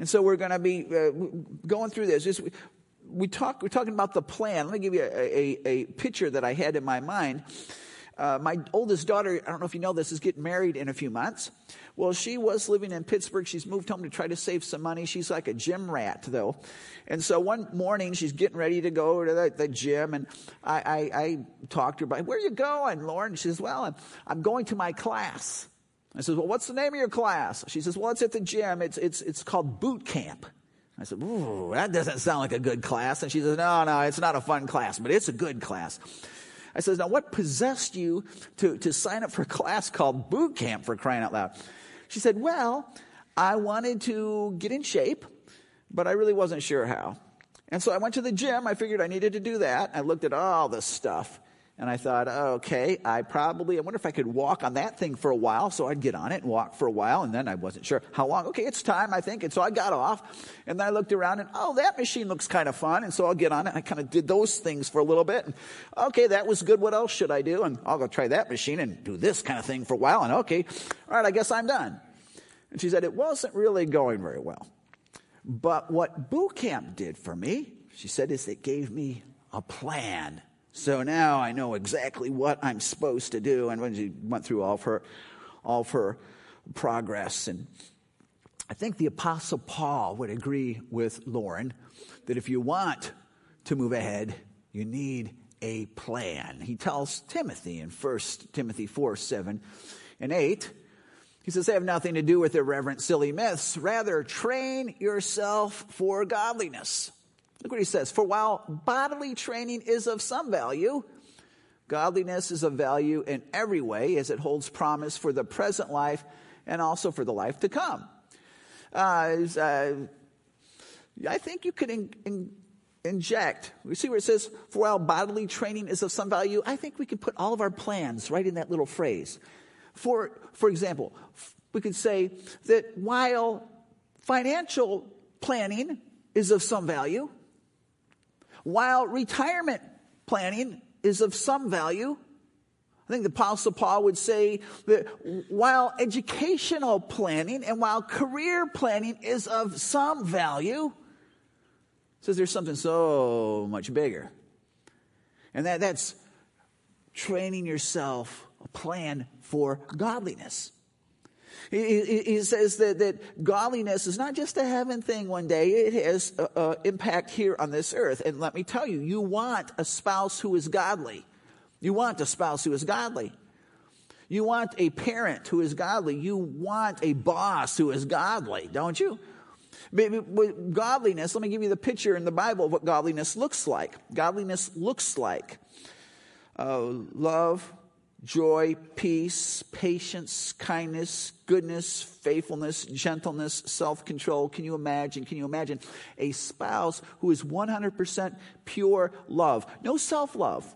And so we're going to be uh, going through this. We talk, we're talking about the plan. Let me give you a, a, a picture that I had in my mind. Uh, my oldest daughter, I don't know if you know this, is getting married in a few months. Well, she was living in Pittsburgh. She's moved home to try to save some money. She's like a gym rat, though. And so one morning, she's getting ready to go to the, the gym, and I, I, I talked to her about, Where are you going, Lauren? She says, Well, I'm, I'm going to my class. I says, Well, what's the name of your class? She says, Well, it's at the gym. It's, it's, it's called boot camp. I said, Ooh, that doesn't sound like a good class. And she says, No, no, it's not a fun class, but it's a good class. I says, Now, what possessed you to, to sign up for a class called boot camp for crying out loud? She said, Well, I wanted to get in shape, but I really wasn't sure how. And so I went to the gym. I figured I needed to do that. I looked at all this stuff. And I thought, okay, I probably, I wonder if I could walk on that thing for a while. So I'd get on it and walk for a while. And then I wasn't sure how long. Okay, it's time, I think. And so I got off. And then I looked around and, oh, that machine looks kind of fun. And so I'll get on it. I kind of did those things for a little bit. And, okay, that was good. What else should I do? And I'll go try that machine and do this kind of thing for a while. And okay, all right, I guess I'm done. And she said, it wasn't really going very well. But what boot camp did for me, she said, is it gave me a plan so now I know exactly what I'm supposed to do. And when she went through all of her, all of her progress, and I think the Apostle Paul would agree with Lauren that if you want to move ahead, you need a plan. He tells Timothy in 1 Timothy 4 7 and 8. He says, they have nothing to do with irreverent, silly myths. Rather, train yourself for godliness. Look what he says. For while bodily training is of some value, godliness is of value in every way as it holds promise for the present life and also for the life to come. Uh, uh, I think you could in, in, inject. We see where it says, for while bodily training is of some value, I think we could put all of our plans right in that little phrase. For, for example, we could say that while financial planning is of some value, while retirement planning is of some value, I think the Apostle Paul would say that while educational planning and while career planning is of some value, says there's something so much bigger. And that, that's training yourself a plan for godliness. He, he says that, that godliness is not just a heaven thing one day, it has an impact here on this earth. And let me tell you, you want a spouse who is godly. You want a spouse who is godly. You want a parent who is godly. You want a boss who is godly, don't you? With godliness, let me give you the picture in the Bible of what godliness looks like. Godliness looks like uh, love, joy, peace, patience, kindness, goodness, faithfulness, gentleness, self control. Can you imagine? Can you imagine a spouse who is 100% pure love? No self love.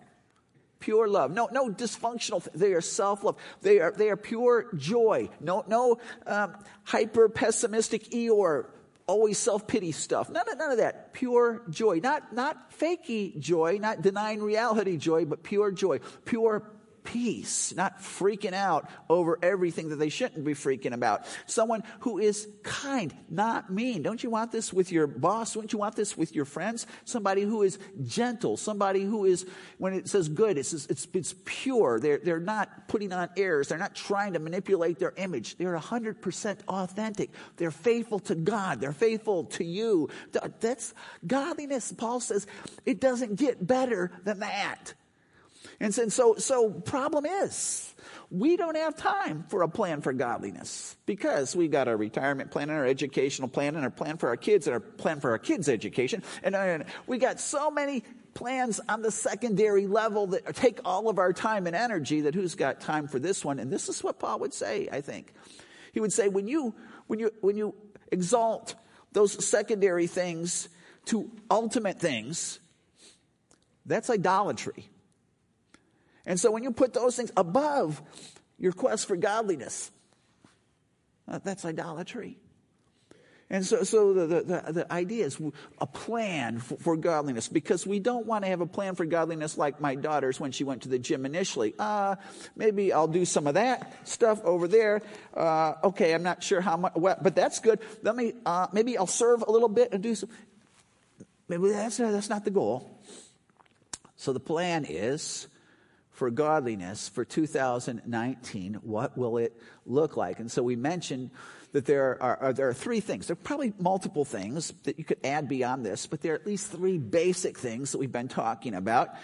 Pure love. No, no dysfunctional. They are self love. They are, they are pure joy. No, no um, hyper pessimistic Eeyore always self pity stuff. None of, none of that. Pure joy. Not, not fakey joy, not denying reality joy, but pure joy. Pure peace, not freaking out over everything that they shouldn't be freaking about. Someone who is kind, not mean. Don't you want this with your boss? Don't you want this with your friends? Somebody who is gentle, somebody who is, when it says good, it's, it's, it's pure. They're, they're not putting on airs. They're not trying to manipulate their image. They're 100% authentic. They're faithful to God. They're faithful to you. That's godliness. Paul says it doesn't get better than that. And so, so problem is, we don't have time for a plan for godliness because we got our retirement plan and our educational plan and our plan for our kids and our plan for our kids' education. And, and we got so many plans on the secondary level that take all of our time and energy that who's got time for this one? And this is what Paul would say, I think. He would say, when you, when you, when you exalt those secondary things to ultimate things, that's idolatry. And so when you put those things above your quest for godliness, uh, that's idolatry. And so, so the, the, the idea is a plan for, for, godliness because we don't want to have a plan for godliness like my daughter's when she went to the gym initially. Uh, maybe I'll do some of that stuff over there. Uh, okay, I'm not sure how much, but that's good. Let me, uh, maybe I'll serve a little bit and do some. Maybe that's, that's not the goal. So the plan is for godliness for 2019. What will it look like? And so we mentioned that there are, are, there are three things. There are probably multiple things that you could add beyond this, but there are at least three basic things that we've been talking about.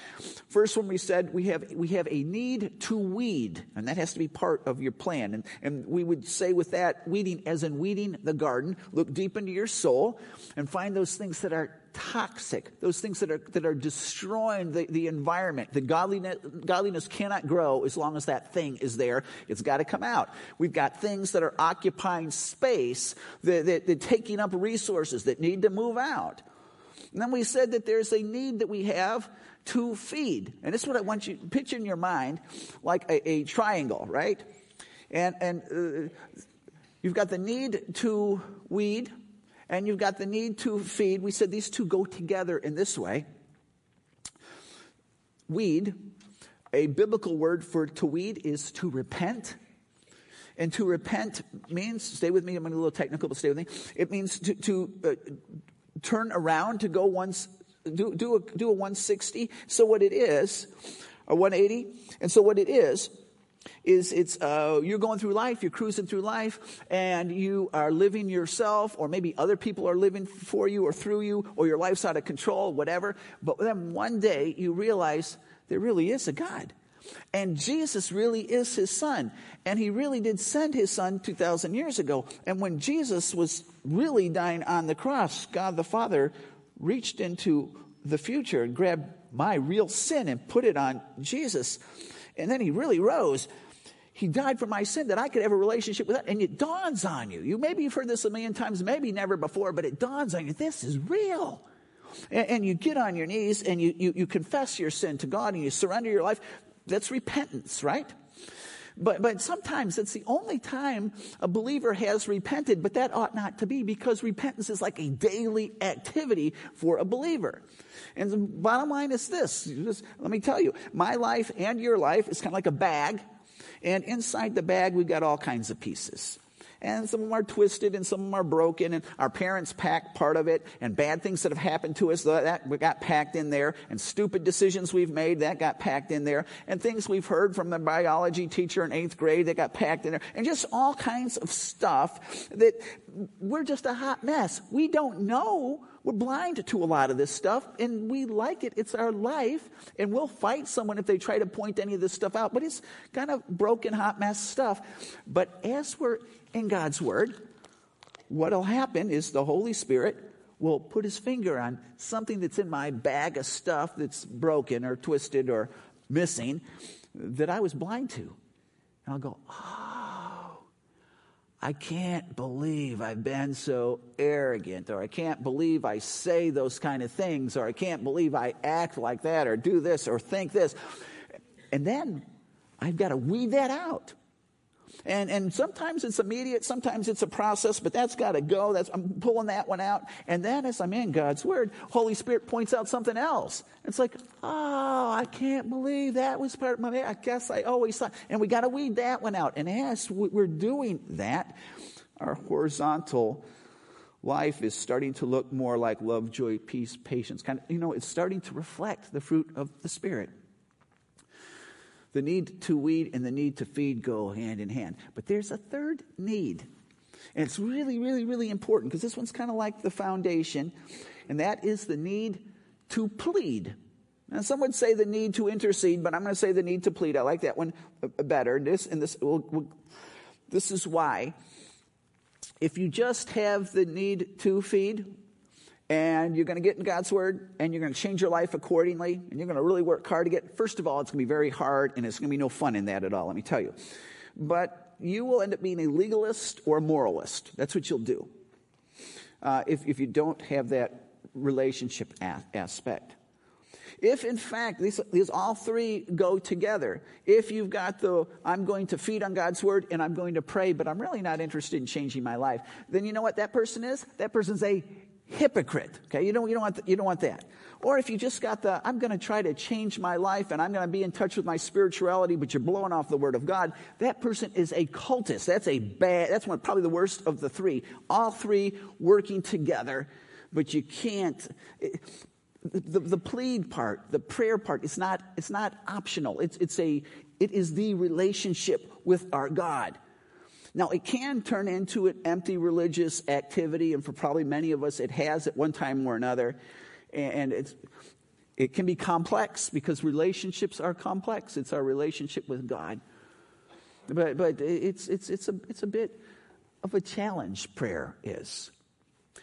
First one we said we have we have a need to weed, and that has to be part of your plan. And, and we would say with that, weeding as in weeding the garden, look deep into your soul and find those things that are toxic, those things that are, that are destroying the, the environment. The godliness, godliness cannot grow as long as that thing is there. It's got to come out. We've got things that are occupying space, that, that, that taking up resources that need to move out. And then we said that there's a need that we have to feed. And this is what I want you to picture in your mind like a, a triangle, right? And, and uh, you've got the need to weed, and you've got the need to feed. We said these two go together in this way. Weed, a biblical word for to weed is to repent. And to repent means, stay with me, I'm a little technical, but stay with me. It means to, to uh, turn around, to go once, do, do, a, do a 160. So what it is, a 180. And so what it is, is it's uh, you're going through life you're cruising through life and you are living yourself or maybe other people are living for you or through you or your life's out of control whatever. But then one day you realize there really is a god. And jesus really is his son. And he really did send his son 2000 years ago. And when jesus was really dying on the cross god the father reached into the future and grabbed my real sin and put it on jesus and then he really rose. He died for my sin that I could have a relationship with that. And it dawns on you. You maybe you've heard this a million times, maybe never before, but it dawns on you. This is real. And, and you get on your knees and you, you, you confess your sin to God and you surrender your life. That's repentance, right? But, but sometimes it's the only time a believer has repented, but that ought not to be because repentance is like a daily activity for a believer. And the bottom line is this just, let me tell you, my life and your life is kind of like a bag. And inside the bag, we've got all kinds of pieces and some of them are twisted and some of them are broken and our parents packed part of it and bad things that have happened to us that got packed in there and stupid decisions we've made that got packed in there and things we've heard from the biology teacher in eighth grade that got packed in there and just all kinds of stuff that we're just a hot mess we don't know we're blind to a lot of this stuff and we like it. It's our life and we'll fight someone if they try to point any of this stuff out. But it's kind of broken, hot mess stuff. But as we're in God's Word, what'll happen is the Holy Spirit will put his finger on something that's in my bag of stuff that's broken or twisted or missing that I was blind to. And I'll go, oh, I can't believe I've been so arrogant, or I can't believe I say those kind of things, or I can't believe I act like that, or do this, or think this. And then I've got to weed that out. And, and sometimes it's immediate, sometimes it's a process, but that's got to go. That's, I'm pulling that one out. And then as I'm in God's Word, Holy Spirit points out something else. It's like, oh, I can't believe that was part of my, I guess I always thought. And we got to weed that one out. And as we're doing that, our horizontal life is starting to look more like love, joy, peace, patience. Kind of, you know, it's starting to reflect the fruit of the Spirit. The need to weed and the need to feed go hand in hand. But there's a third need. And it's really, really, really important because this one's kind of like the foundation, and that is the need to plead. Now, some would say the need to intercede, but I'm going to say the need to plead. I like that one uh, uh, better. This and this. We'll, we'll, this is why. If you just have the need to feed, and you're going to get in God's word and you're going to change your life accordingly and you're going to really work hard to get. First of all, it's going to be very hard and it's going to be no fun in that at all, let me tell you. But you will end up being a legalist or a moralist. That's what you'll do uh, if, if you don't have that relationship a- aspect. If in fact these, these all three go together, if you've got the I'm going to feed on God's word and I'm going to pray, but I'm really not interested in changing my life, then you know what that person is? That person's a hypocrite. Okay, you don't, you don't, want, you don't want that. Or if you just got the, I'm going to try to change my life and I'm going to be in touch with my spirituality, but you're blowing off the word of God, that person is a cultist. That's a bad, that's one, probably the worst of the three. All three working together, but you can't, it, the, the plead part, the prayer part, it's not, it's not optional. It's, it's a, it is the relationship with our God. Now, it can turn into an empty religious activity, and for probably many of us, it has at one time or another. And it's, it can be complex because relationships are complex. It's our relationship with God. But, but it's, it's, it's, a, it's a bit of a challenge, prayer is.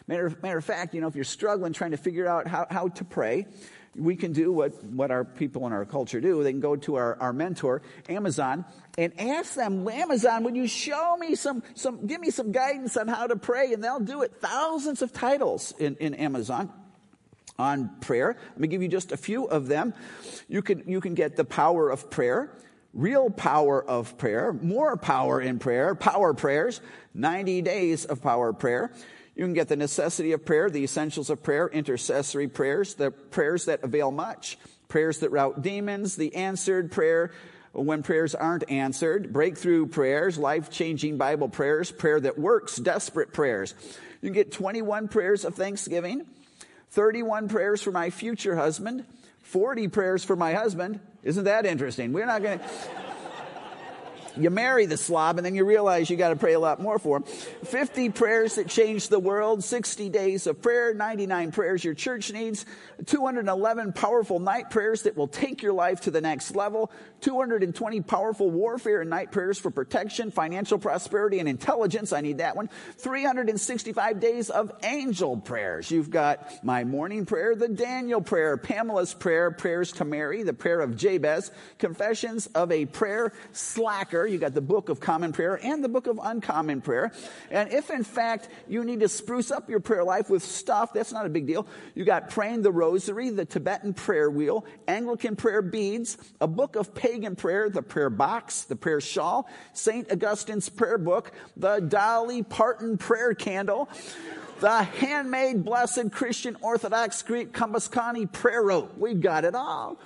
Matter, matter of fact, you know, if you're struggling trying to figure out how, how to pray, we can do what, what our people in our culture do. They can go to our, our mentor, Amazon, and ask them, Amazon, would you show me some, some, give me some guidance on how to pray? And they'll do it. Thousands of titles in, in Amazon on prayer. Let me give you just a few of them. You can, you can get the power of prayer, real power of prayer, more power in prayer, power prayers, 90 days of power prayer. You can get the necessity of prayer, the essentials of prayer, intercessory prayers, the prayers that avail much, prayers that rout demons, the answered prayer when prayers aren't answered, breakthrough prayers, life changing Bible prayers, prayer that works, desperate prayers. You can get 21 prayers of thanksgiving, 31 prayers for my future husband, 40 prayers for my husband. Isn't that interesting? We're not going to you marry the slob and then you realize you got to pray a lot more for him. 50 prayers that change the world, 60 days of prayer, 99 prayers your church needs, 211 powerful night prayers that will take your life to the next level, 220 powerful warfare and night prayers for protection, financial prosperity, and intelligence. I need that one. 365 days of angel prayers. You've got my morning prayer, the Daniel prayer, Pamela's prayer, prayers to Mary, the prayer of Jabez, confessions of a prayer slacker. You got the book of common prayer and the book of uncommon prayer. And if in fact you need to spruce up your prayer life with stuff, that's not a big deal. You got praying the rosary, the Tibetan prayer wheel, Anglican prayer beads, a book of pagan prayer, the prayer box, the prayer shawl, St. Augustine's prayer book, the Dolly Parton prayer candle, the handmade blessed Christian Orthodox Greek komboskini prayer rope. We've got it all.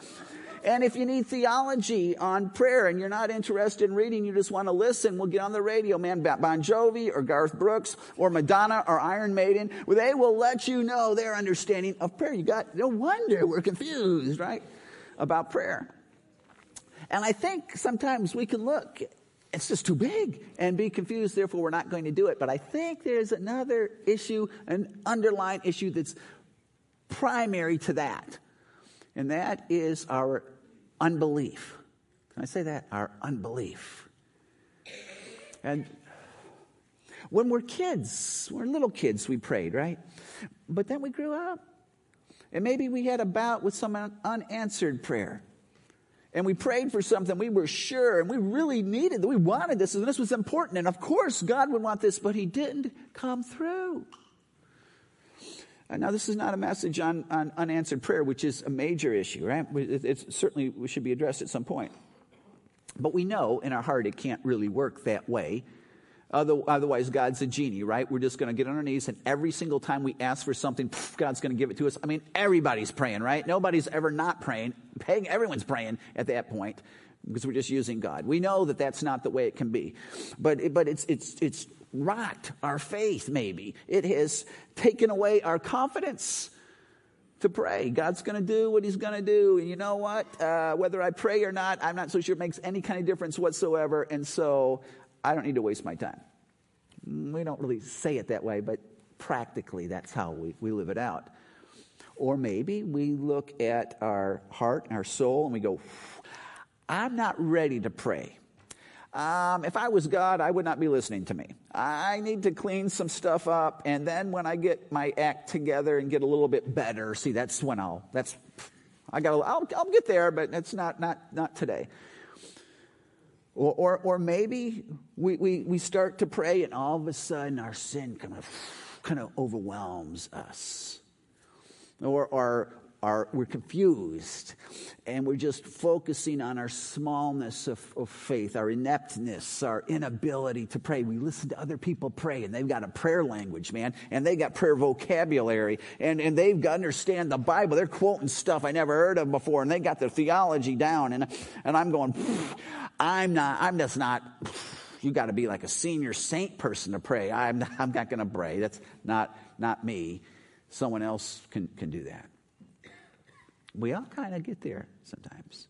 And if you need theology on prayer and you're not interested in reading, you just want to listen, we'll get on the radio, man. Bon Jovi or Garth Brooks or Madonna or Iron Maiden, they will let you know their understanding of prayer. You got, no wonder we're confused, right? About prayer. And I think sometimes we can look, it's just too big and be confused, therefore we're not going to do it. But I think there's another issue, an underlying issue that's primary to that. And that is our unbelief. Can I say that? Our unbelief. And when we're kids, we're little kids, we prayed, right? But then we grew up. And maybe we had a bout with some unanswered prayer and we prayed for something we were sure and we really needed, that we wanted this, and this was important. And of course, God would want this, but He didn't come through. Now, this is not a message on, on unanswered prayer, which is a major issue, right? It's certainly should be addressed at some point. But we know in our heart it can't really work that way Otherwise, God's a genie, right? We're just going to get on our knees, and every single time we ask for something, God's going to give it to us. I mean, everybody's praying, right? Nobody's ever not praying. Paying, everyone's praying at that point because we're just using God. We know that that's not the way it can be, but but it's it's it's rocked our faith. Maybe it has taken away our confidence to pray. God's going to do what He's going to do, and you know what? Uh, whether I pray or not, I'm not so sure it makes any kind of difference whatsoever. And so I don't need to waste my time. We don't really say it that way, but practically that's how we, we live it out. Or maybe we look at our heart, and our soul, and we go, I'm not ready to pray. Um, if I was God, I would not be listening to me. I need to clean some stuff up, and then when I get my act together and get a little bit better, see, that's when I'll. That's I got. I'll, I'll get there, but it's not not not today. Or, or, or maybe we, we, we start to pray and all of a sudden our sin kind of, kind of overwhelms us. Or, or are we're confused and we're just focusing on our smallness of, of, faith, our ineptness, our inability to pray. We listen to other people pray and they've got a prayer language, man, and they got prayer vocabulary and, and they've got understand the Bible. They're quoting stuff I never heard of before and they got their theology down and, and I'm going, I'm not, I'm just not, you got to be like a senior saint person to pray. I'm I'm not going to pray. That's not, not me. Someone else can, can do that. We all kind of get there sometimes.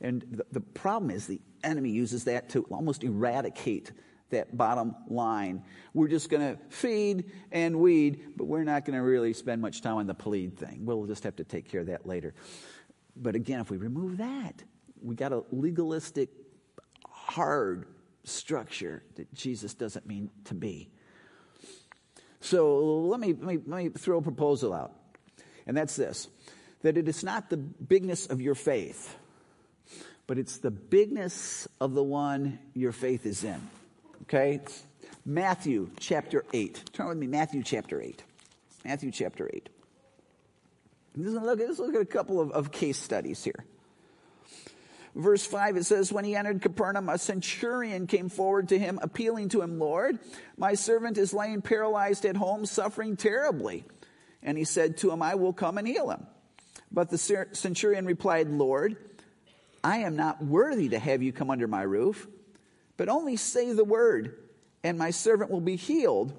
And the, the problem is the enemy uses that to almost eradicate that bottom line. We're just going to feed and weed, but we're not going to really spend much time on the plead thing. We'll just have to take care of that later. But again, if we remove that, we got a legalistic, hard structure that Jesus doesn't mean to be. So let me, let me, let me throw a proposal out, and that's this that it is not the bigness of your faith, but it's the bigness of the one your faith is in. Okay? Matthew chapter 8. Turn with me, Matthew chapter 8. Matthew chapter 8. Let's look at, let's look at a couple of, of case studies here. Verse 5, it says, When he entered Capernaum, a centurion came forward to him, appealing to him, Lord, my servant is laying paralyzed at home, suffering terribly. And he said to him, I will come and heal him. But the centurion replied, Lord, I am not worthy to have you come under my roof, but only say the word, and my servant will be healed.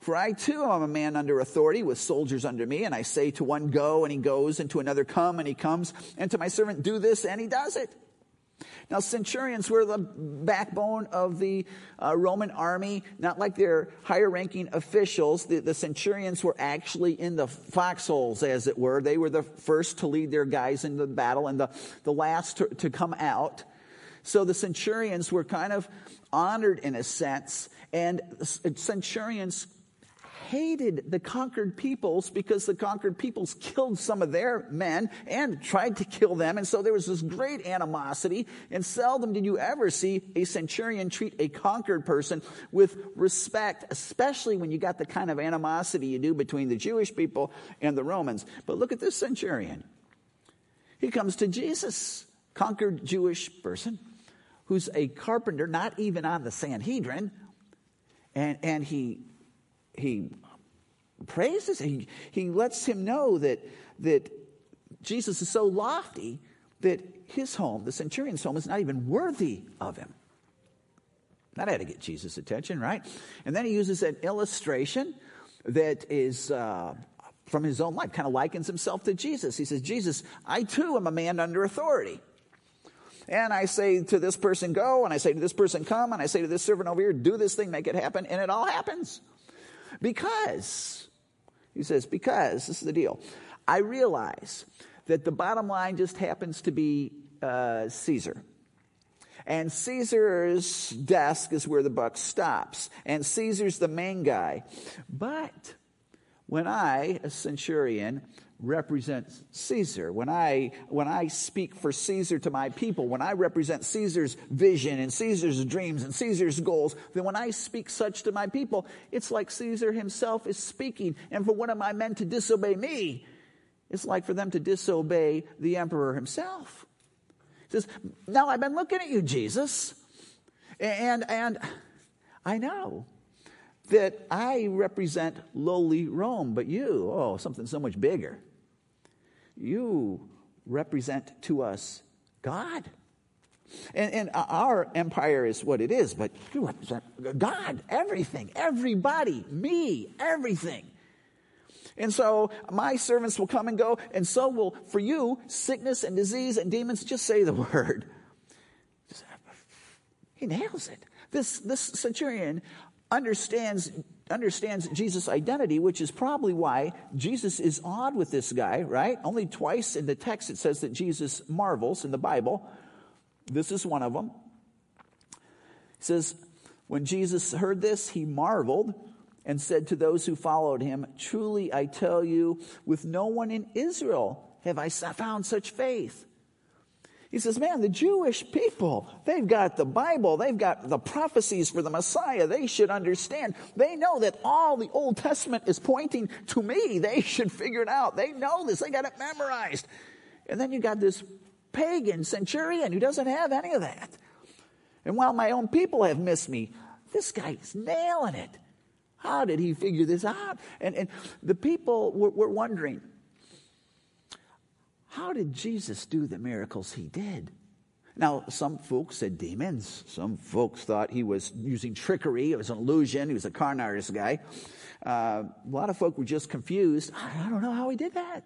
For I too am a man under authority with soldiers under me, and I say to one, Go, and he goes, and to another, Come, and he comes, and to my servant, Do this, and he does it. Now, centurions were the backbone of the uh, Roman army, not like their higher ranking officials. The, the, centurions were actually in the foxholes, as it were. They were the first to lead their guys into the battle and the, the last to, to come out. So the centurions were kind of honored in a sense, and centurions hated the conquered peoples because the conquered peoples killed some of their men and tried to kill them. And so there was this great animosity. And seldom did you ever see a centurion treat a conquered person with respect, especially when you got the kind of animosity you do between the Jewish people and the Romans. But look at this centurion. He comes to Jesus, conquered Jewish person, who's a carpenter, not even on the Sanhedrin. And, and he he praises, he, he lets him know that, that Jesus is so lofty that his home, the centurion's home, is not even worthy of him. That had to get Jesus' attention, right? And then he uses an illustration that is uh, from his own life, kind of likens himself to Jesus. He says, Jesus, I too am a man under authority. And I say to this person, go, and I say to this person, come, and I say to this servant over here, do this thing, make it happen, and it all happens. Because, he says, because, this is the deal. I realize that the bottom line just happens to be uh, Caesar. And Caesar's desk is where the buck stops. And Caesar's the main guy. But when I, a centurion, represents Caesar. When I, when I speak for Caesar to my people, when I represent Caesar's vision and Caesar's dreams and Caesar's goals, then when I speak such to my people, it's like Caesar himself is speaking. And for one of my men to disobey me, it's like for them to disobey the emperor himself. He says, Now I've been looking at you, Jesus, and, and I know that I represent lowly Rome, but you, oh, something so much bigger. You represent to us God. And, and, our empire is what it is, but you represent God, everything, everybody, me, everything. And so my servants will come and go, and so will for you sickness and disease and demons. Just say the word. He nails it. This, this centurion understands, understands Jesus' identity, which is probably why Jesus is odd with this guy, right? Only twice in the text it says that Jesus marvels in the Bible. This is one of them. It says, When Jesus heard this, he marveled and said to those who followed him, Truly I tell you, with no one in Israel have I found such faith. He says, Man, the Jewish people, they've got the Bible, they've got the prophecies for the Messiah. They should understand. They know that all the Old Testament is pointing to me. They should figure it out. They know this, they got it memorized. And then you got this pagan centurion who doesn't have any of that. And while my own people have missed me, this guy is nailing it. How did he figure this out? And, and the people were, were wondering, how did Jesus do the miracles he did? Now, some folks said demons. Some folks thought he was using trickery. It was an illusion. He was a con artist guy. Uh, a lot of folk were just confused. I don't know how he did that.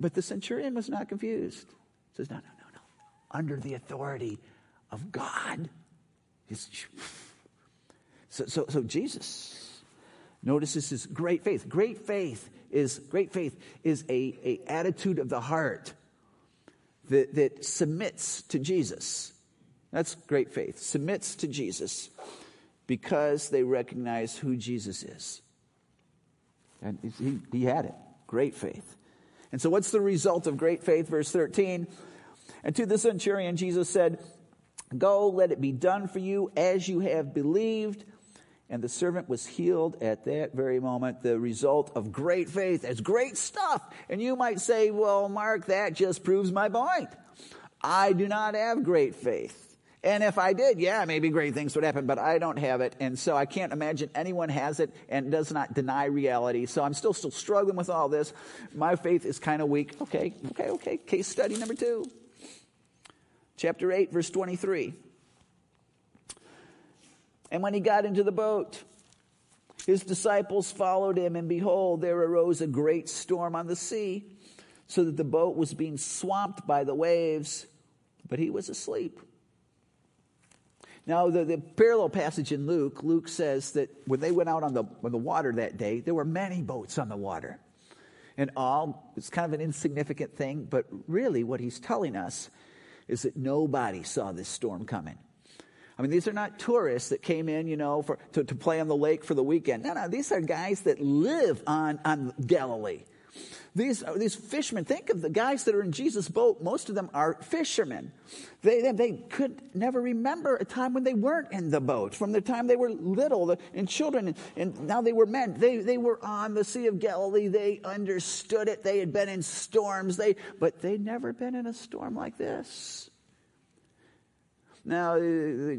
But the centurion was not confused. He says, no, no, no, no. Under the authority of God. So, so, so Jesus notices his great faith. Great faith is great faith is a, a attitude of the heart that, that submits to Jesus. That's great faith. Submits to Jesus because they recognize who Jesus is. And he, he had it. Great faith. And so, what's the result of great faith? Verse 13. And to the centurion, Jesus said, Go, let it be done for you as you have believed and the servant was healed at that very moment, the result of great faith. That's great stuff. And you might say, well, Mark, that just proves my point. I do not have great faith. And if I did, yeah, maybe great things would happen, but I don't have it. And so I can't imagine anyone has it and does not deny reality. So I'm still, still struggling with all this. My faith is kind of weak. Okay, okay, okay. Case study number two. Chapter 8, verse 23. And when he got into the boat, his disciples followed him, and behold, there arose a great storm on the sea, so that the boat was being swamped by the waves, but he was asleep. Now, the, the parallel passage in Luke, Luke says that when they went out on the, on the water that day, there were many boats on the water. And all, it's kind of an insignificant thing, but really what he's telling us is that nobody saw this storm coming. I mean, these are not tourists that came in, you know, for, to, to play on the lake for the weekend. No, no, these are guys that live on, on Galilee. These, these fishermen, think of the guys that are in Jesus' boat. Most of them are fishermen. They, they, they, could never remember a time when they weren't in the boat. From the time they were little and children, and, and now they were men. They, they were on the Sea of Galilee. They understood it. They had been in storms. They, but they'd never been in a storm like this. Now, uh,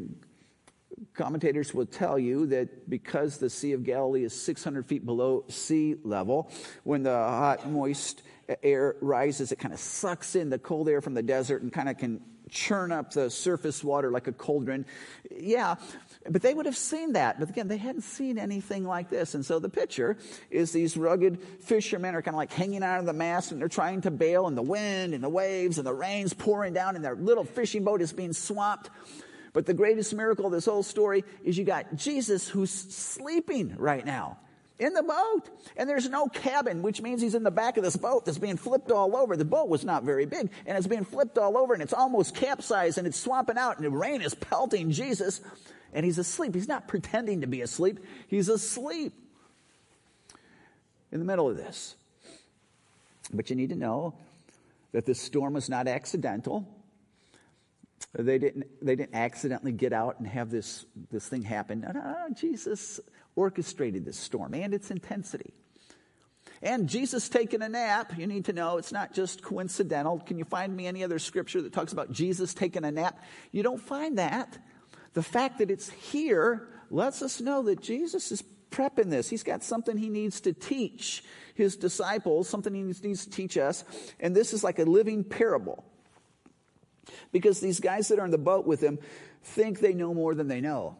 commentators will tell you that because the Sea of Galilee is 600 feet below sea level, when the hot, moist air rises, it kind of sucks in the cold air from the desert and kind of can churn up the surface water like a cauldron. Yeah, but they would have seen that. But again, they hadn't seen anything like this. And so the picture is these rugged fishermen are kind of like hanging out of the mast and they're trying to bail, and the wind and the waves and the rain's pouring down, and their little fishing boat is being swamped. But the greatest miracle of this whole story is you got Jesus who's sleeping right now in the boat. And there's no cabin, which means he's in the back of this boat that's being flipped all over. The boat was not very big, and it's being flipped all over, and it's almost capsized, and it's swamping out, and the rain is pelting Jesus, and he's asleep. He's not pretending to be asleep, he's asleep in the middle of this. But you need to know that this storm was not accidental. They didn't, they didn't accidentally get out and have this, this thing happen. No, no, Jesus orchestrated this storm and its intensity. And Jesus taking a nap, you need to know it's not just coincidental. Can you find me any other scripture that talks about Jesus taking a nap? You don't find that. The fact that it's here lets us know that Jesus is prepping this. He's got something he needs to teach his disciples, something he needs to teach us. And this is like a living parable. Because these guys that are in the boat with him think they know more than they know.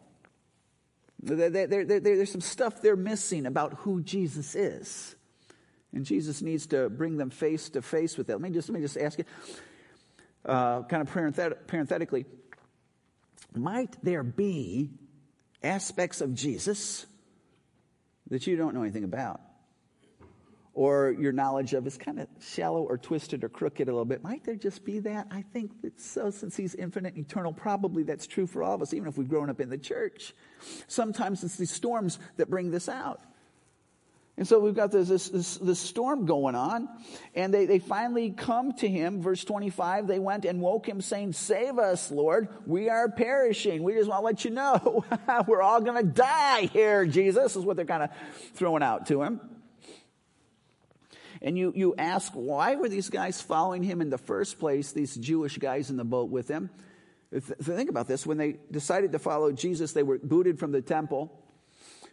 There's some stuff they're missing about who Jesus is. And Jesus needs to bring them face to face with that. Let me just, let me just ask you, uh, kind of parenthetically, might there be aspects of Jesus that you don't know anything about? or your knowledge of is kind of shallow or twisted or crooked a little bit. Might there just be that? I think that so, since He's infinite and eternal, probably that's true for all of us, even if we've grown up in the church. Sometimes it's these storms that bring this out. And so we've got this, this, this, this, storm going on, and they, they finally come to him. Verse 25, they went and woke him, saying, Save us, Lord. We are perishing. We just want to let you know we're all going to die here, Jesus, is what they're kind of throwing out to him. And you, you ask, why were these guys following him in the first place, these Jewish guys in the boat with him? Think about this. When they decided to follow Jesus, they were booted from the temple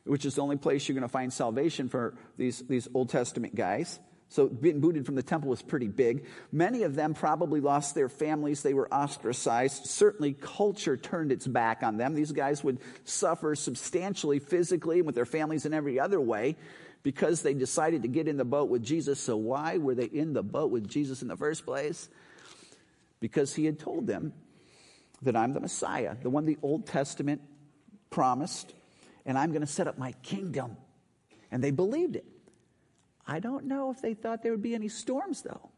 which is the only place you're going to find salvation for these, these Old Testament guys. So being booted from the temple was pretty big. Many of them probably lost their families. They were ostracized. Certainly, culture turned its back on them. These guys would suffer substantially physically and with their families in every other way because they decided to get in the boat with Jesus. So, why were they in the boat with Jesus in the first place? Because he had told them that I'm the Messiah, the one the Old Testament promised and I'm going to set up my kingdom. And they believed it. I don't know if they thought there would be any storms, though.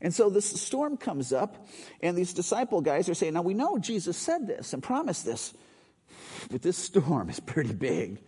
And so this storm comes up, and these disciple guys are saying, Now we know Jesus said this and promised this, but this storm is pretty big.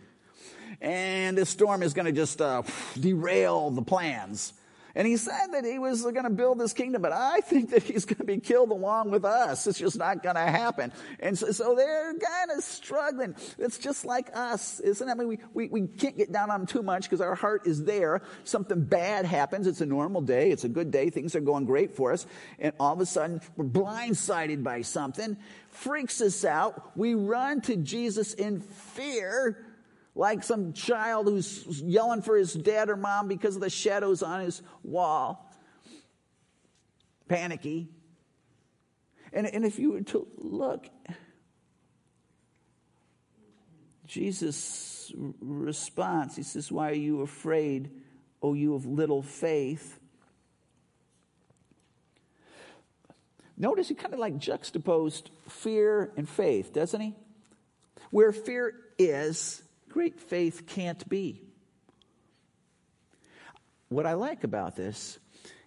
And this storm is going to just uh, derail the plans. And he said that he was going to build this kingdom, but I think that he's going to be killed along with us. It's just not going to happen. And so, so they're kind of struggling. It's just like us, isn't it? I mean, we, we, we can't get down on them too much because our heart is there. Something bad happens. It's a normal day. It's a good day. Things are going great for us. And all of a sudden, we're blindsided by something, freaks us out. We run to Jesus in fear like some child who's yelling for his dad or mom because of the shadows on his wall. Panicky. And, and if you were to look, Jesus' response, he says, Why are you afraid, O you of little faith? Notice he kind of like juxtaposed fear and faith, doesn't he? Where fear is, great faith can't be. What I like about this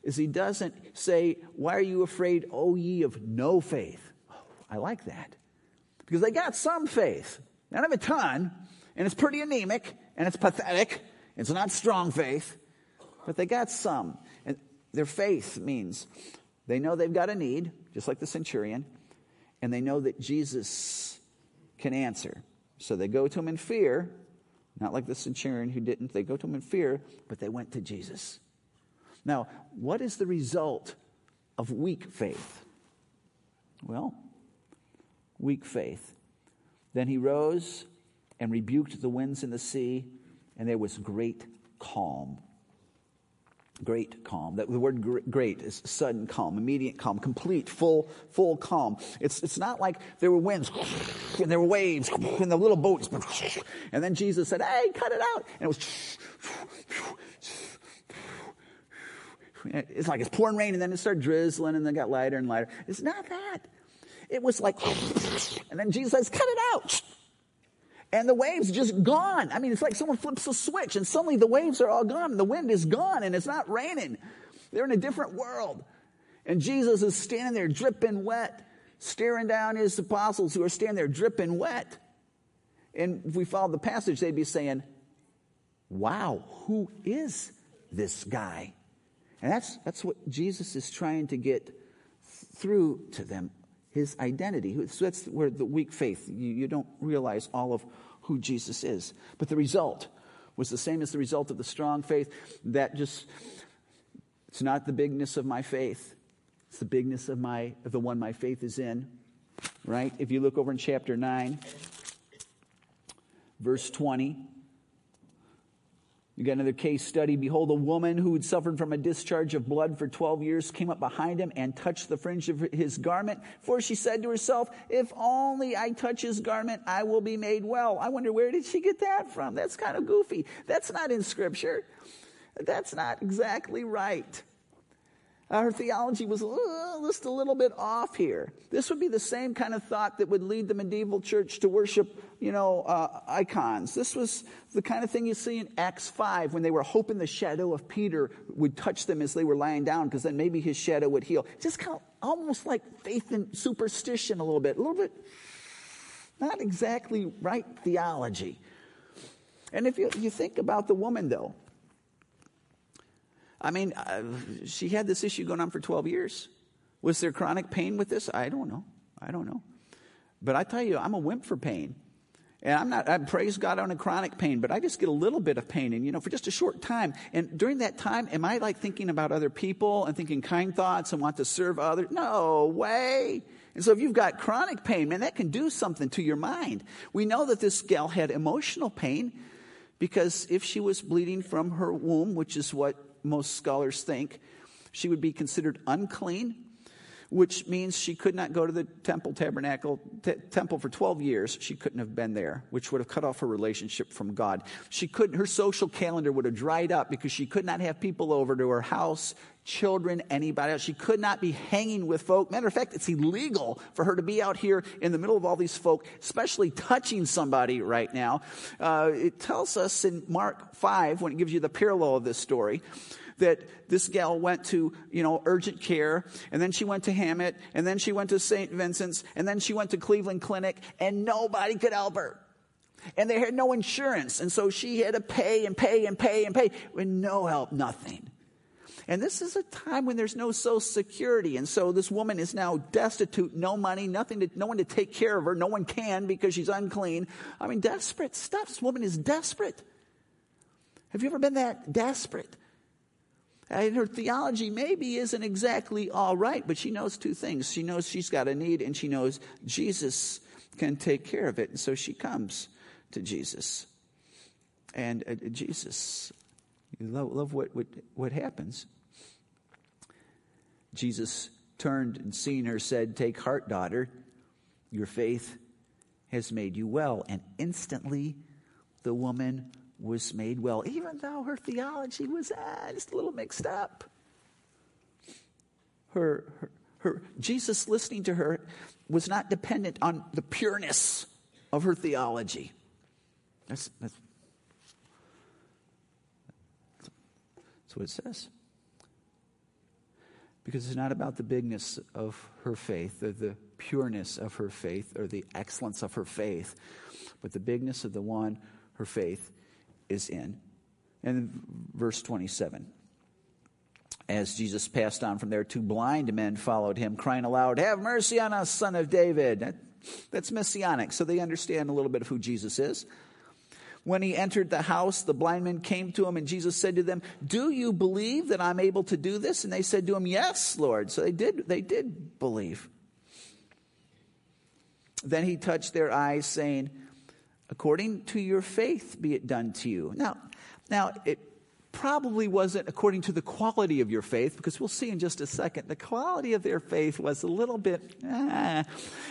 is he doesn't say, Why are you afraid, O ye of no faith? I like that. Because they got some faith, not have a ton, and it's pretty anemic, and it's pathetic, it's not strong faith, but they got some. And their faith means they know they've got a need, just like the centurion, and they know that Jesus can answer. So they go to him in fear, not like the centurion who didn't. They go to him in fear, but they went to Jesus. Now, what is the result of weak faith? Well, weak faith. Then he rose and rebuked the winds and the sea, and there was great calm great calm. That the word great is sudden calm, immediate calm, complete, full, full calm. It's, it's not like there were winds and there were waves and the little boats. And then Jesus said, hey, cut it out. And it was, it's like it's pouring rain and then it started drizzling and then got lighter and lighter. It's not that. It was like, and then Jesus says, cut it out and the waves just gone. I mean, it's like someone flips a switch and suddenly the waves are all gone and the wind is gone and it's not raining. They're in a different world. And Jesus is standing there dripping wet, staring down his apostles who are standing there dripping wet. And if we follow the passage, they'd be saying, Wow, who is this guy? And that's, that's what Jesus is trying to get through to them his identity. So that's where the weak faith, you, you don't realize all of who Jesus is. But the result was the same as the result of the strong faith. That just, it's not the bigness of my faith, it's the bigness of, my, of the one my faith is in. Right? If you look over in chapter 9, verse 20. You got another case study. Behold, a woman who had suffered from a discharge of blood for 12 years came up behind him and touched the fringe of his garment. For she said to herself, If only I touch his garment, I will be made well. I wonder where did she get that from? That's kind of goofy. That's not in Scripture. That's not exactly right. Our theology was uh, just a little bit off here. This would be the same kind of thought that would lead the medieval church to worship, you know, uh, icons. This was the kind of thing you see in Acts 5 when they were hoping the shadow of Peter would touch them as they were lying down because then maybe his shadow would heal. Just kind of almost like faith and superstition a little bit. A little bit not exactly right theology. And if you, you think about the woman, though, I mean, uh, she had this issue going on for 12 years. Was there chronic pain with this? I don't know. I don't know. But I tell you, I'm a wimp for pain. And I'm not, I praise God on a chronic pain, but I just get a little bit of pain and, you know, for just a short time. And during that time, am I like thinking about other people and thinking kind thoughts and want to serve others? No way. And so if you've got chronic pain, man, that can do something to your mind. We know that this gal had emotional pain because if she was bleeding from her womb, which is what most scholars think, she would be considered unclean which means she could not go to the temple tabernacle t- temple for 12 years. She couldn't have been there which would have cut off her relationship from god. She couldn't her social calendar would have dried up because she could not have people over to her house children anybody else she could not be hanging with folk matter of fact it's illegal for her to be out here in the middle of all these folk especially touching somebody right now uh, it tells us in mark 5 when it gives you the parallel of this story that this gal went to, you know, urgent care, and then she went to Hamot, and then she went to St. Vincent's, and then she went to Cleveland Clinic, and nobody could help her. And they had no insurance, and so she had to pay and pay and pay and pay with no help, nothing. And this is a time when there's no social security. And so this woman is now destitute, no money, nothing to, no one to take care of her. No one can because she's unclean. I mean, desperate stuff. This woman is desperate. Have you ever been that desperate? And her theology maybe isn't exactly all right, but she knows two things. She knows she's got a need, and she knows Jesus can take care of it. And so she comes to Jesus. And uh, Jesus, you love, love what, what, what happens. Jesus turned and seeing her said, Take heart, daughter, your faith has made you well. And instantly the woman was made well, even though her theology was ah, just a little mixed up. Her, her, her, Jesus listening to her was not dependent on the pureness of her theology. That's, that's, that's what it says. Because it's not about the bigness of her faith, or the pureness of her faith, or the excellence of her faith, but the bigness of the one, her faith, is in. And verse 27. As Jesus passed on from there, two blind men followed him, crying aloud, Have mercy on us, son of David. That's messianic, so they understand a little bit of who Jesus is. When he entered the house, the blind men came to him, and Jesus said to them, Do you believe that I'm able to do this? And they said to him, Yes, Lord. So they did, they did believe. Then he touched their eyes, saying, according to your faith be it done to you. Now, now it probably wasn't according to the quality of your faith, because we'll see in just a second. The quality of their faith was a little bit, eh.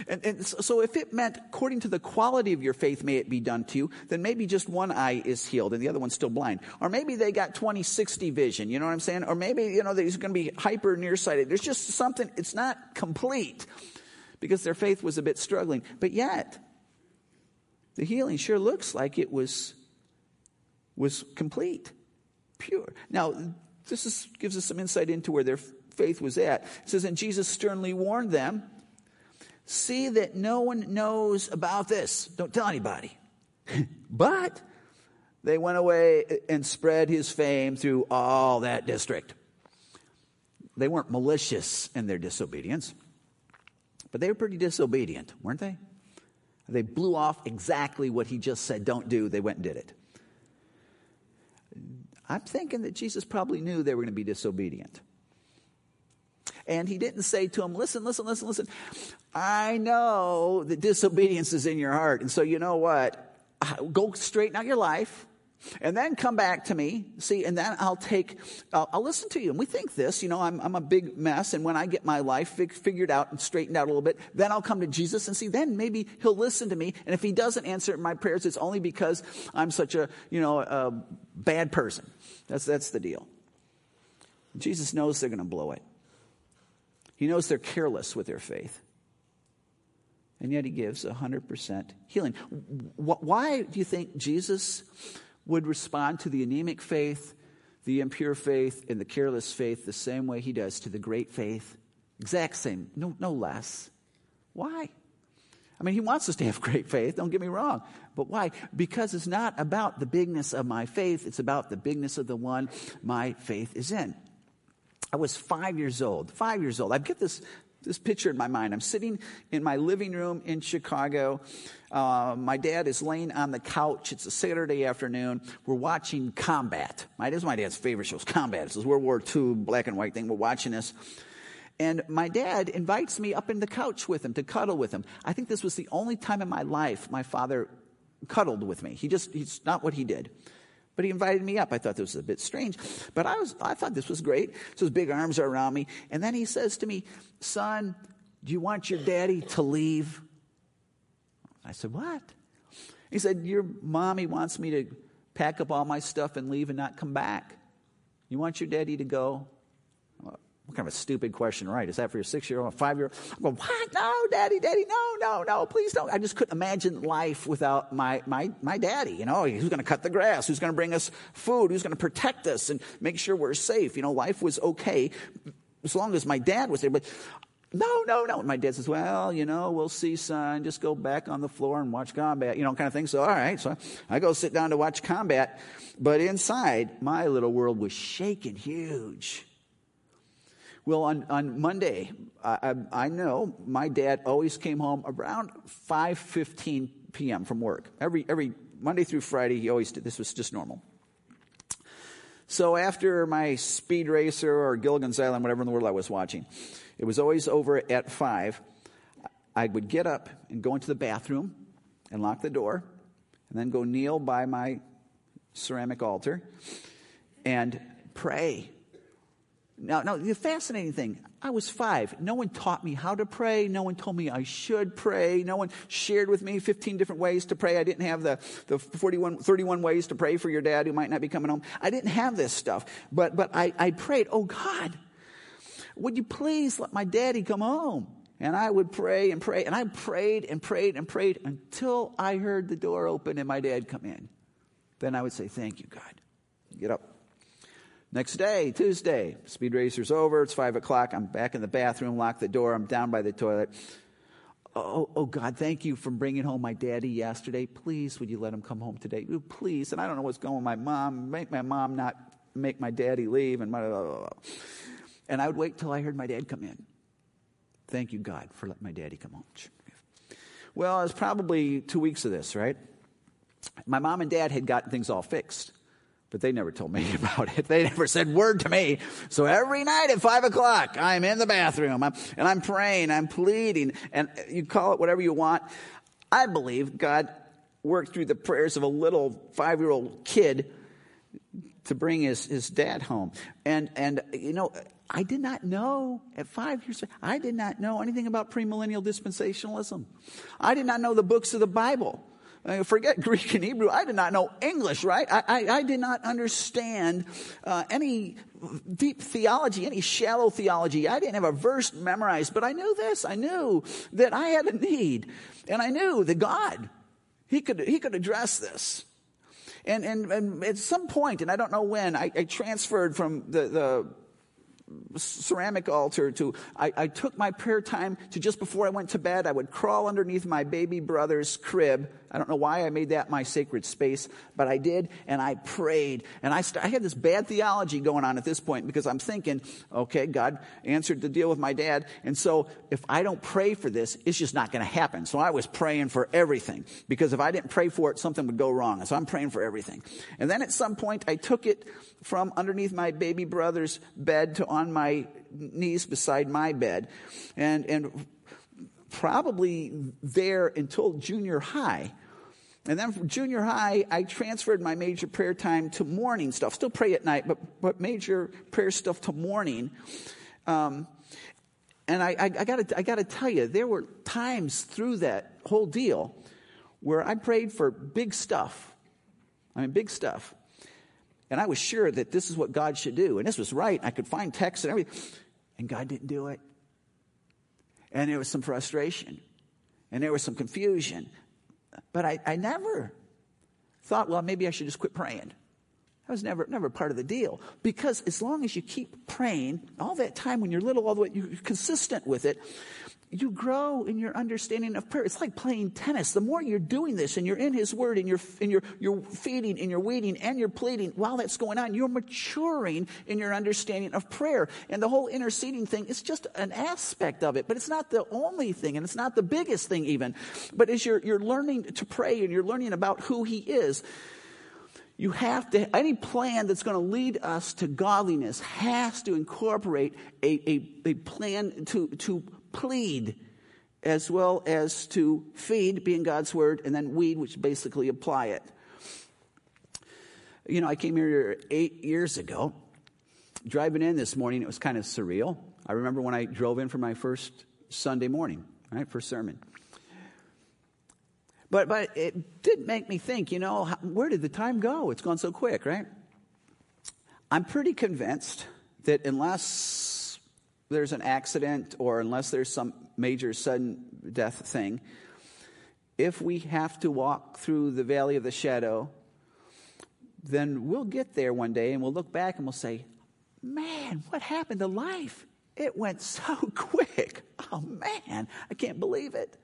and, and so if it meant according to the quality of your faith may it be done to you, then maybe just one eye is healed and the other one's still blind. Or maybe they got 20-60 vision, you know what I'm saying? Or maybe, you know, they're going to be hyper nearsighted. There's just something, it's not complete because their faith was a bit struggling. But yet, the healing sure looks like it was, was complete, pure. Now, this is, gives us some insight into where their faith was at. It says, And Jesus sternly warned them see that no one knows about this. Don't tell anybody. but they went away and spread his fame through all that district. They weren't malicious in their disobedience, but they were pretty disobedient, weren't they? They blew off exactly what he just said, don't do. They went and did it. I'm thinking that Jesus probably knew they were going to be disobedient. And he didn't say to them, listen, listen, listen, listen. I know that disobedience is in your heart. And so you know what? Go straighten out your life and then come back to me see and then i'll take i'll, I'll listen to you and we think this you know I'm, I'm, a big mess and when i get my life fig- figured out and straightened out a little bit then i'll come to jesus and see then maybe he'll listen to me and if he doesn't answer my prayers it's only because i'm such a you know a bad person that's that's the deal jesus knows they're going to blow it he knows they're careless with their faith and yet he gives 100% healing why do you think jesus would respond to the anemic faith, the impure faith, and the careless faith the same way he does to the great faith. Exact same, no, no less. Why? I mean, he wants us to have great faith, don't get me wrong. But why? Because it's not about the bigness of my faith, it's about the bigness of the one my faith is in. I was five years old, five years old. I get this, this picture in my mind. I'm sitting in my living room in Chicago. Uh, my dad is laying on the couch. It's a Saturday afternoon. We're watching Combat. My, this is my dad's favorite show. Combat. It's this World War II black and white thing. We're watching this. And my dad invites me up in the couch with him to cuddle with him. I think this was the only time in my life my father cuddled with me. He just, he's not what he did. But he invited me up. I thought this was a bit strange. But I was, I thought this was great. So his big arms are around me. And then he says to me, son, do you want your daddy to leave? I said, what? He said, your mommy wants me to pack up all my stuff and leave and not come back. You want your daddy to go? What kind of a stupid question, right? Is that for your six year old, five year old? I'm going, what? No, daddy, daddy, no, no, no, please don't. I just couldn't imagine life without my, my, my daddy. You know, who's going to cut the grass? Who's going to bring us food? Who's going to protect us and make sure we're safe? You know, life was okay as long as my dad was there. But no, no, no. And my dad says, well, you know, we'll see, son. Just go back on the floor and watch combat, you know, kind of thing. So, all right. So I go sit down to watch combat. But inside, my little world was shaking huge. Well, on, on Monday, I, I know my dad always came home around 5.15 p.m. from work. Every, every Monday through Friday, he always did. This was just normal. So after my Speed Racer or Gilligan's Island, whatever in the world I was watching, it was always over at 5. I would get up and go into the bathroom and lock the door and then go kneel by my ceramic altar and pray now, now, the fascinating thing, I was five. No one taught me how to pray. No one told me I should pray. No one shared with me 15 different ways to pray. I didn't have the, the 41, 31 ways to pray for your dad who might not be coming home. I didn't have this stuff. But, but I, I prayed, oh God, would you please let my daddy come home? And I would pray and pray. And I prayed and prayed and prayed until I heard the door open and my dad come in. Then I would say, thank you, God. Get up. Next day, Tuesday, speed racer's over. It's five o'clock. I'm back in the bathroom, lock the door. I'm down by the toilet. Oh, oh, God, thank you for bringing home my daddy yesterday. Please, would you let him come home today? Please. And I don't know what's going on with my mom. Make my mom not make my daddy leave. And, blah, blah, blah. and I would wait till I heard my dad come in. Thank you, God, for letting my daddy come home. Well, it was probably two weeks of this, right? My mom and dad had gotten things all fixed. But they never told me about it. They never said word to me. So every night at five o'clock, I'm in the bathroom I'm, and I'm praying, I'm pleading, and you call it whatever you want. I believe God worked through the prayers of a little five year old kid to bring his, his dad home. And, and, you know, I did not know at five years, I did not know anything about premillennial dispensationalism. I did not know the books of the Bible. Uh, forget Greek and Hebrew. I did not know English, right? I, I, I did not understand uh, any deep theology, any shallow theology. I didn't have a verse memorized, but I knew this. I knew that I had a need. And I knew that God, He could, he could address this. And, and, and at some point, and I don't know when, I, I transferred from the, the ceramic altar to I, I, took my prayer time to just before i went to bed i would crawl underneath my baby brother's crib i don't know why i made that my sacred space but i did and i prayed and i, st- I had this bad theology going on at this point because i'm thinking okay god answered the deal with my dad and so if i don't pray for this it's just not going to happen so i was praying for everything because if i didn't pray for it something would go wrong so i'm praying for everything and then at some point i took it from underneath my baby brother's bed to on my knees beside my bed. And, and probably there until junior high. And then from junior high, I transferred my major prayer time to morning stuff. Still pray at night, but, but major prayer stuff to morning. Um, and I, I, I got I to tell you, there were times through that whole deal where I prayed for big stuff. I mean, big stuff. And I was sure that this is what God should do. And this was right. I could find texts and everything. And God didn't do it. And there was some frustration. And there was some confusion. But I, I never thought, well, maybe I should just quit praying. That was never, never part of the deal. Because as long as you keep praying, all that time when you're little, all the way, you're consistent with it, you grow in your understanding of prayer. It's like playing tennis. The more you're doing this and you're in His Word and you're, and you're, you're feeding and you're weeding and you're pleading, while that's going on, you're maturing in your understanding of prayer. And the whole interceding thing is just an aspect of it, but it's not the only thing and it's not the biggest thing even. But as you're, you're learning to pray and you're learning about who He is, you have to, any plan that's going to lead us to godliness has to incorporate a, a, a plan to, to plead as well as to feed, being God's word, and then weed, which basically apply it. You know, I came here eight years ago. Driving in this morning, it was kind of surreal. I remember when I drove in for my first Sunday morning, right, first sermon. But, but it did make me think, you know, where did the time go? It's gone so quick, right? I'm pretty convinced that unless there's an accident or unless there's some major sudden death thing, if we have to walk through the valley of the shadow, then we'll get there one day and we'll look back and we'll say, man, what happened to life? It went so quick. Oh man, I can't believe it.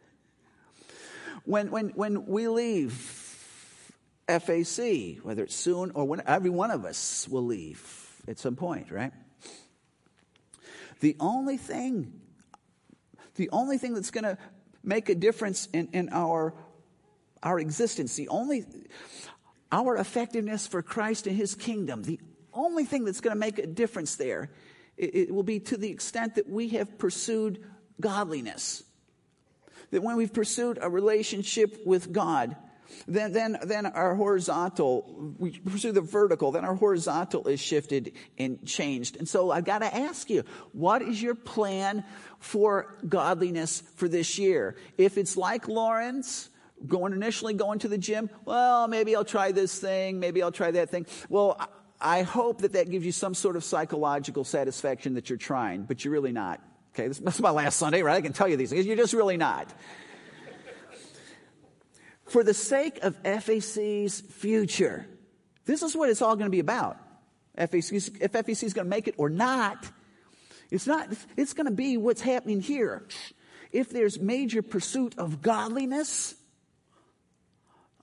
When, when, when we leave FAC, whether it's soon or when every one of us will leave at some point, right? The only thing, the only thing that's going to make a difference in, in our, our existence, the only, our effectiveness for Christ and his kingdom, the only thing that's going to make a difference there, it, it will be to the extent that we have pursued godliness. That when we've pursued a relationship with God, then, then, then our horizontal, we pursue the vertical, then our horizontal is shifted and changed. And so I've got to ask you, what is your plan for godliness for this year? If it's like Lauren's, going initially going to the gym, well, maybe I'll try this thing, maybe I'll try that thing. Well, I hope that that gives you some sort of psychological satisfaction that you're trying, but you're really not. Okay, this, is my last Sunday, right? I can tell you these things. You're just really not. For the sake of FAC's future, this is what it's all going to be about. FAC, if FAC is going to make it or not, it's not, it's going to be what's happening here. If there's major pursuit of godliness,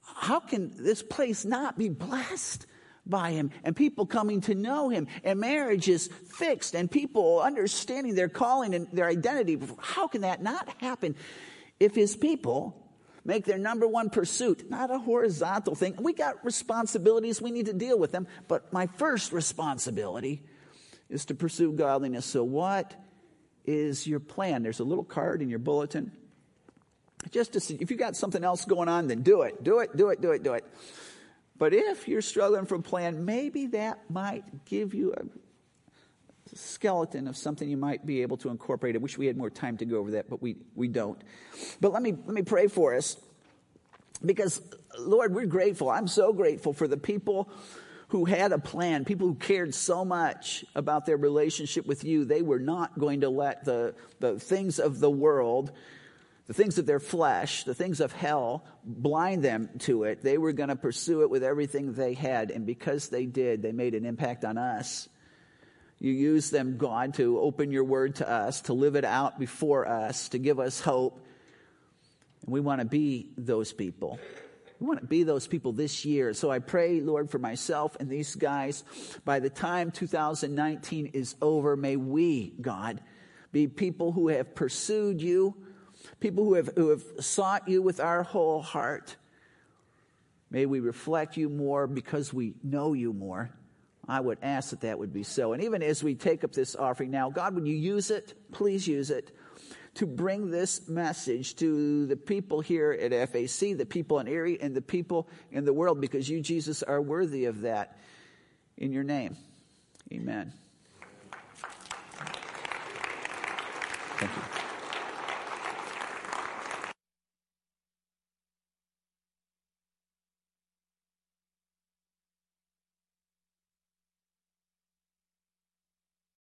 how can this place not be blessed? by him and people coming to know him and marriages fixed and people understanding their calling and their identity. How can that not happen if his people make their number one pursuit not a horizontal thing? We got responsibilities, we need to deal with them, but my first responsibility is to pursue godliness. So, what is your plan? There's a little card in your bulletin. Just to see, if you got something else going on, then do it. Do it, do it, do it, do it. But if you're struggling for a plan, maybe that might give you a skeleton of something you might be able to incorporate. I wish we had more time to go over that, but we, we don't. But let me, let me pray for us. Because, Lord, we're grateful. I'm so grateful for the people who had a plan, people who cared so much about their relationship with you. They were not going to let the, the things of the world the things of their flesh, the things of hell, blind them to it. They were going to pursue it with everything they had. And because they did, they made an impact on us. You use them, God, to open your word to us, to live it out before us, to give us hope. And we want to be those people. We want to be those people this year. So I pray, Lord, for myself and these guys, by the time 2019 is over, may we, God, be people who have pursued you people who have, who have sought you with our whole heart. May we reflect you more because we know you more. I would ask that that would be so. And even as we take up this offering now, God, would you use it? Please use it to bring this message to the people here at FAC, the people in Erie, and the people in the world, because you, Jesus, are worthy of that. In your name, amen. Thank you.